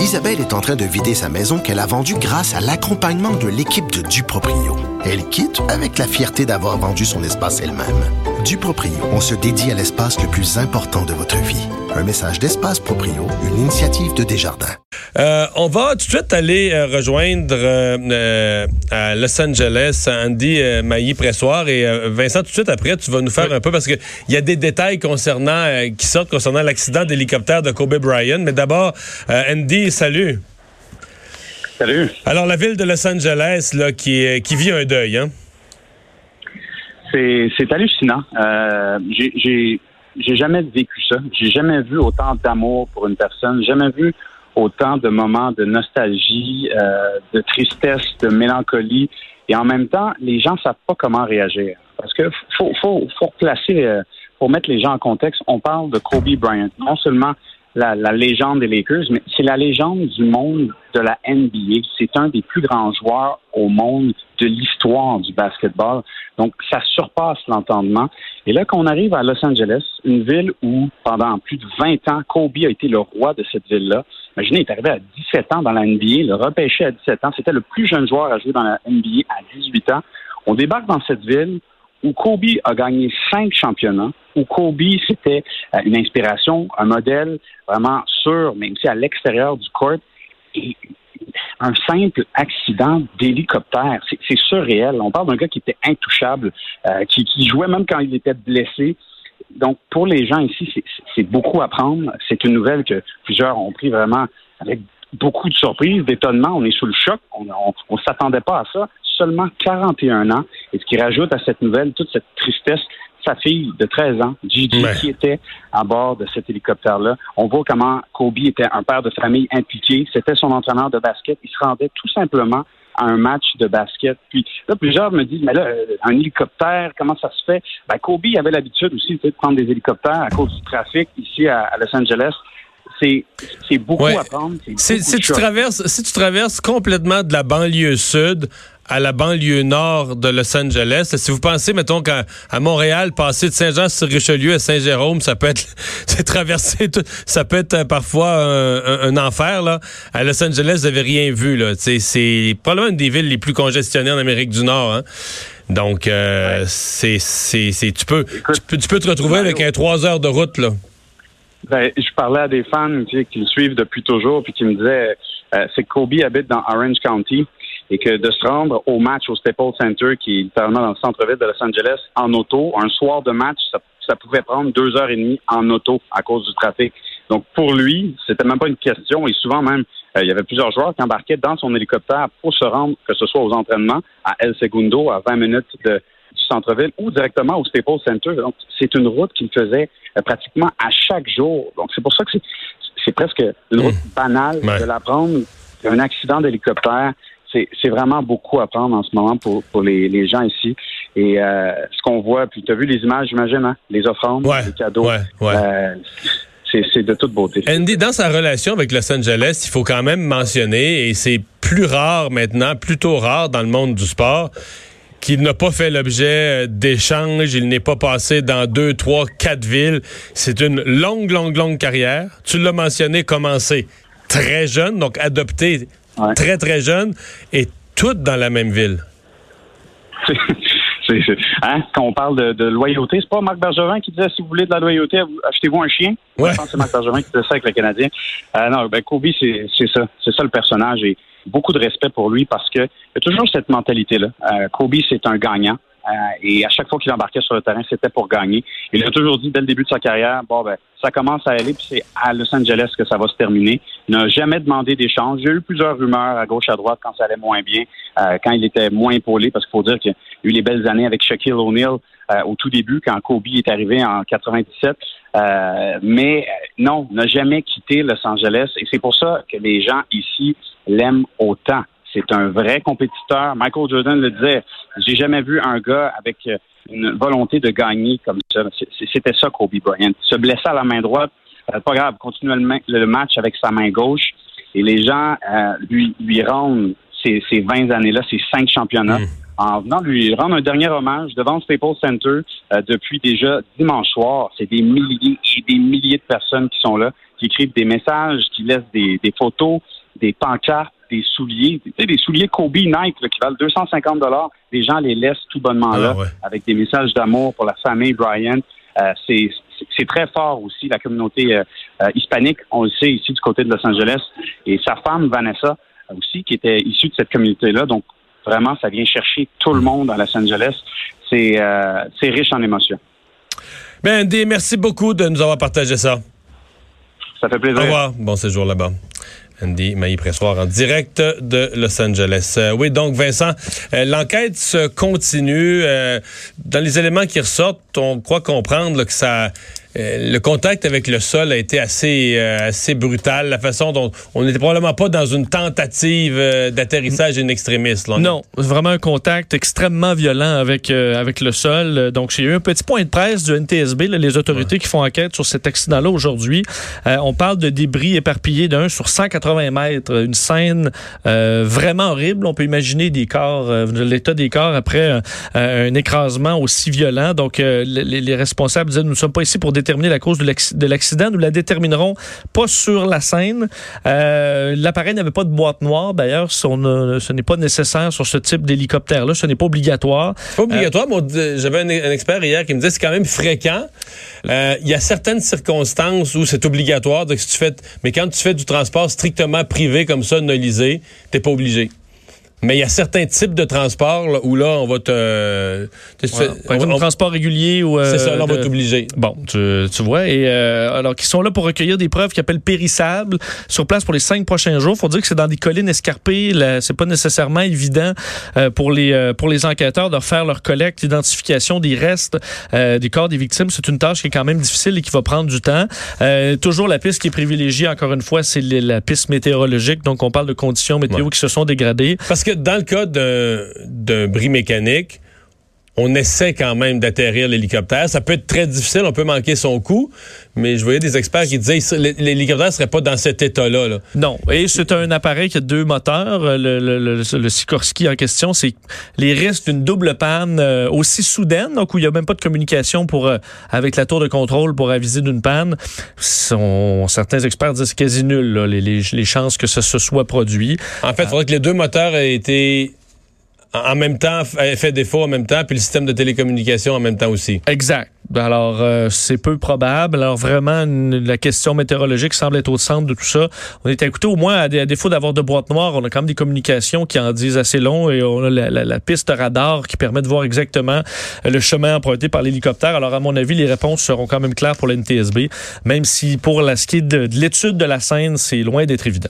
Isabelle est en train de vider sa maison qu'elle a vendue grâce à l'accompagnement de l'équipe de Duproprio. Elle quitte avec la fierté d'avoir vendu son espace elle-même. Duproprio, on se dédie à l'espace le plus important de votre vie. Un message d'Espace Proprio, une initiative de Desjardins. Euh, on va tout de suite aller euh, rejoindre euh, euh à Los Angeles Andy euh, Mailly-Pressoir et Vincent, tout de suite après, tu vas nous faire un peu parce qu'il y a des détails concernant qui sortent concernant l'accident d'hélicoptère de Kobe Bryant. Mais d'abord, Andy, salut. Salut. Alors, la ville de Los Angeles là, qui, qui vit un deuil, hein? C'est hallucinant. J'ai j'ai jamais vécu ça. J'ai jamais vu autant d'amour pour une personne. Jamais vu autant de moments de nostalgie, euh, de tristesse, de mélancolie. Et en même temps, les gens savent pas comment réagir. Parce que faut, faut, faut placer, euh, pour mettre les gens en contexte, on parle de Kobe Bryant. Non seulement la, la légende des Lakers, mais c'est la légende du monde de la NBA. C'est un des plus grands joueurs au monde de l'histoire du basketball. Donc, ça surpasse l'entendement. Et là, qu'on arrive à Los Angeles, une ville où, pendant plus de 20 ans, Kobe a été le roi de cette ville-là. Imaginez, il est arrivé à 17 ans dans la NBA, le repêché à 17 ans. C'était le plus jeune joueur à jouer dans la NBA à 18 ans. On débarque dans cette ville où Kobe a gagné cinq championnats, où Kobe, c'était euh, une inspiration, un modèle vraiment sûr, mais aussi à l'extérieur du court. Et un simple accident d'hélicoptère, c'est surréel. On parle d'un gars qui était intouchable, euh, qui, qui jouait même quand il était blessé. Donc, pour les gens ici, c'est beaucoup à prendre. C'est une nouvelle que plusieurs ont pris vraiment avec beaucoup de surprises, d'étonnement. On est sous le choc. On ne s'attendait pas à ça. Seulement 41 ans. Et ce qui rajoute à cette nouvelle toute cette tristesse, sa fille de 13 ans, Gigi, qui était à bord de cet hélicoptère-là. On voit comment Kobe était un père de famille impliqué. C'était son entraîneur de basket. Il se rendait tout simplement à un match de basket. Puis là, plusieurs me disent, mais là, euh, un hélicoptère, comment ça se fait? Ben, Kobe avait l'habitude aussi de prendre des hélicoptères à cause du trafic ici à Los Angeles c'est beaucoup à prendre. Si, tu traverses, si tu traverses complètement de la banlieue sud à la banlieue nord de Los Angeles. Si vous pensez, mettons, qu'à à Montréal, passer de Saint-Jean-sur-Richelieu à Saint-Jérôme, ça peut être, c'est traverser tout, ça peut être euh, parfois un, enfer, là. À Los Angeles, vous n'avez rien vu, là. C'est probablement une des villes les plus congestionnées en Amérique du Nord, hein. Donc, euh, c'est, c'est, tu peux, tu peux, tu peux te retrouver avec un trois heures de route, là. Ben, je parlais à des fans qui le suivent depuis toujours, puis qui me disaient, euh, c'est que Kobe habite dans Orange County et que de se rendre au match au Staples Center, qui est littéralement dans le centre-ville de Los Angeles, en auto, un soir de match, ça, pouvait prendre deux heures et demie en auto à cause du trafic. Donc pour lui, c'était même pas une question, et souvent même, euh, il y avait plusieurs joueurs qui embarquaient dans son hélicoptère pour se rendre, que ce soit aux entraînements, à El Segundo, à 20 minutes de, du centre-ville ou directement au Staples Center. Donc, c'est une route qu'il faisait euh, pratiquement à chaque jour. Donc, c'est pour ça que c'est presque une route hmm. banale de la prendre. Un accident d'hélicoptère, c'est vraiment beaucoup à prendre en ce moment pour, pour les, les gens ici. Et euh, ce qu'on voit, puis tu as vu les images, j'imagine, hein? les offrandes, les cadeaux. Ouais, euh, c'est de toute beauté. Andy, dans sa relation avec Los Angeles, il faut quand même mentionner, et c'est plus rare maintenant, plutôt rare dans le monde du sport, qu'il n'a pas fait l'objet euh, d'échanges, il n'est pas passé dans deux, trois, quatre villes. C'est une longue, longue, longue carrière. Tu l'as mentionné, commencé très jeune, donc adopté très, très jeune, et toutes dans la même ville. Hein? Quand on parle de, loyauté, c'est pas Marc Bergevin qui disait si vous voulez de la loyauté, achetez-vous un chien? Ouais. Je pense que c'est Marc Bergevin qui disait ça avec le Canadien. Euh, non, ben Kobe, c'est ça. C'est ça le personnage. Et beaucoup de respect pour lui parce que il y a toujours cette mentalité-là. Euh, Kobe, c'est un gagnant. Euh, et à chaque fois qu'il embarquait sur le terrain, c'était pour gagner. Il a toujours dit dès le début de sa carrière, bon ben, ça commence à aller, puis c'est à Los Angeles que ça va se terminer. Il n'a jamais demandé d'échange. A eu plusieurs rumeurs à gauche, à droite quand ça allait moins bien, euh, quand il était moins épaulé, parce qu'il faut dire qu'il a eu les belles années avec Shaquille O'Neal euh, au tout début, quand Kobe est arrivé en 97. mais non, n'a jamais quitté Los Angeles. Et c'est pour ça que les gens ici l'aiment autant. C'est un vrai compétiteur. Michael Jordan le disait. J'ai jamais vu un gars avec euh, une volonté de gagner comme ça. C'était ça, Kobe Bryant. Se blesser à la main droite, euh, pas grave, continue le, match avec sa main gauche. Et les gens euh, lui, lui rendent ces, ces 20 années-là, ces cinq championnats, mm. en venant lui rendre un dernier hommage devant le Staples Center depuis déjà dimanche soir. C'est des milliers et des milliers de personnes qui sont là qui écrivent des messages, qui laissent des, photos, des pancartes, des souliers, tu sais, des souliers Kobe Nike qui valent 250 dollars. Les gens les laissent tout bonnement là, ah, avec des messages d'amour pour la famille Brian. Euh, c'est très fort aussi, la communauté euh, euh, hispanique, on le sait ici du côté de Los Angeles. Et sa femme, Vanessa, aussi, qui était issue de cette communauté-là. Donc, vraiment, ça vient chercher tout le monde à Los Angeles. C'est riche en émotions. Ben, Andy, merci beaucoup de nous avoir partagé ça. Ça fait plaisir. Au revoir. Bon séjour là-bas. Andy Mailly-Pressoir en direct de Los Angeles. Euh, oui, donc Vincent, euh, l'enquête se continue. Euh, dans les éléments qui ressortent, on croit comprendre que ça le contact avec le sol a été assez euh, assez brutal. La façon dont on n'était probablement pas dans une tentative euh, d'atterrissage in extremis. Là. Non, vraiment un contact extrêmement violent avec avec le sol. Donc j'ai eu un petit point de presse du NTSB, les autorités qui font enquête sur cet accident-là aujourd'hui. on parle de débris éparpillés d'un sur 180 mètres, une scène vraiment horrible. On peut imaginer des corps, l'état des corps après un écrasement aussi violent. Donc les, les responsables disaient nous ne sommes pas ici pour déterminer la cause de l'accident. Nous la déterminerons pas sur la scène. Euh, l'appareil n'avait pas de boîte noire. D'ailleurs, ce n'est pas nécessaire sur ce type d'hélicoptère-là. Ce n'est pas obligatoire. Pas obligatoire. J'avais un, expert hier qui me disait c'est quand même fréquent. Euh, il y a certaines circonstances où c'est obligatoire. Donc, tu fais, mais quand tu fais du transport strictement privé comme ça, nolisé, t'es pas obligé. Mais il y a certains types de transports où là, on va te. Ouais, transport régulier ou. c'est ça, là, on va t'obliger. Bon, tu, tu, vois. Et euh, alors, qui sont là pour recueillir des preuves qui appellent périssables sur place pour les cinq prochains jours. faut dire que c'est dans des collines escarpées. C'est pas nécessairement évident euh, pour, les, euh, pour les enquêteurs de faire leur collecte, l'identification des restes des corps des victimes. C'est une tâche qui est quand même difficile et qui va prendre du temps. toujours la piste qui est privilégiée, encore une fois, c'est la piste météorologique. Donc, on parle de conditions météo qui se sont dégradées. Parce que dans le cas d'un bris mécanique, on essaie quand même d'atterrir l'hélicoptère. Ça peut être très difficile, on peut manquer son coup, mais je voyais des experts qui disaient l'hélicoptère ne serait pas dans cet état-là. Non, et c'est un appareil qui a deux moteurs. Le, le, Sikorsky en question, c'est les risques d'une double panne euh, aussi soudaine, donc où il n'y a même pas de communication pour euh, avec la tour de contrôle pour aviser d'une panne. Sont, certains experts disent quasi nul, les, les, chances que ça se soit produit. En fait, il faudrait que les deux moteurs aient été en même temps, fait défaut en même temps, puis le système de télécommunication en même temps aussi. Exact. Alors, euh, c'est peu probable. Alors, vraiment, la question météorologique semble être au centre de tout ça. On est écouté au moins, à, défaut d'avoir de boîte noire, on a quand même des communications qui en disent assez long et on a la, piste radar qui permet de voir exactement le chemin emprunté par l'hélicoptère. Alors, à mon avis, les réponses seront quand même claires pour l'NTSB, même si pour la ski de l'étude de la scène, c'est loin d'être évident.